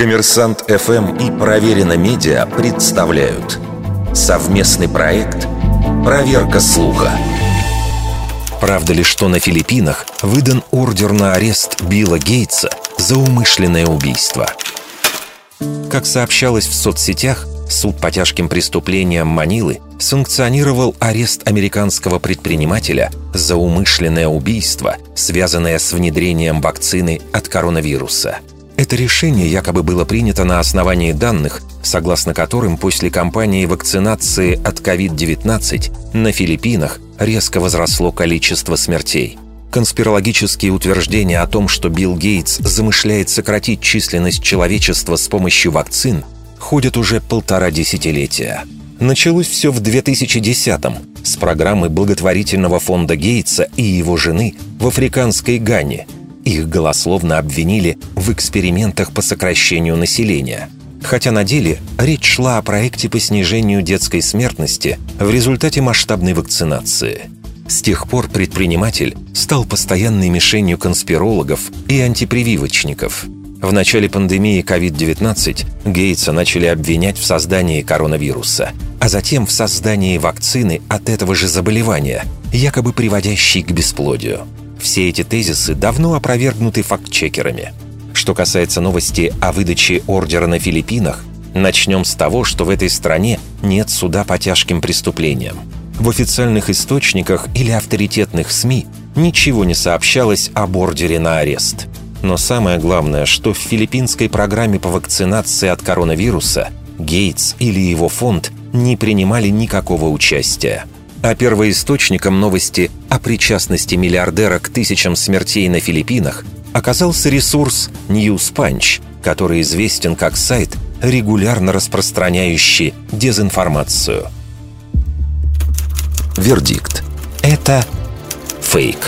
Коммерсант ФМ и Проверено Медиа представляют совместный проект «Проверка слуха». Правда ли, что на Филиппинах выдан ордер на арест Билла Гейтса за умышленное убийство? Как сообщалось в соцсетях, суд по тяжким преступлениям Манилы санкционировал арест американского предпринимателя за умышленное убийство, связанное с внедрением вакцины от коронавируса – это решение якобы было принято на основании данных, согласно которым после кампании вакцинации от COVID-19 на Филиппинах резко возросло количество смертей. Конспирологические утверждения о том, что Билл Гейтс замышляет сократить численность человечества с помощью вакцин, ходят уже полтора десятилетия. Началось все в 2010-м с программы благотворительного фонда Гейтса и его жены в африканской Гане – их голословно обвинили в экспериментах по сокращению населения. Хотя на деле речь шла о проекте по снижению детской смертности в результате масштабной вакцинации. С тех пор предприниматель стал постоянной мишенью конспирологов и антипрививочников. В начале пандемии COVID-19 Гейтса начали обвинять в создании коронавируса, а затем в создании вакцины от этого же заболевания, якобы приводящей к бесплодию – все эти тезисы давно опровергнуты фактчекерами. Что касается новости о выдаче ордера на Филиппинах, начнем с того, что в этой стране нет суда по тяжким преступлениям. В официальных источниках или авторитетных СМИ ничего не сообщалось об ордере на арест. Но самое главное, что в филиппинской программе по вакцинации от коронавируса Гейтс или его фонд не принимали никакого участия – а первоисточником новости о причастности миллиардера к тысячам смертей на Филиппинах оказался ресурс News Punch, который известен как сайт, регулярно распространяющий дезинформацию. Вердикт. Это фейк.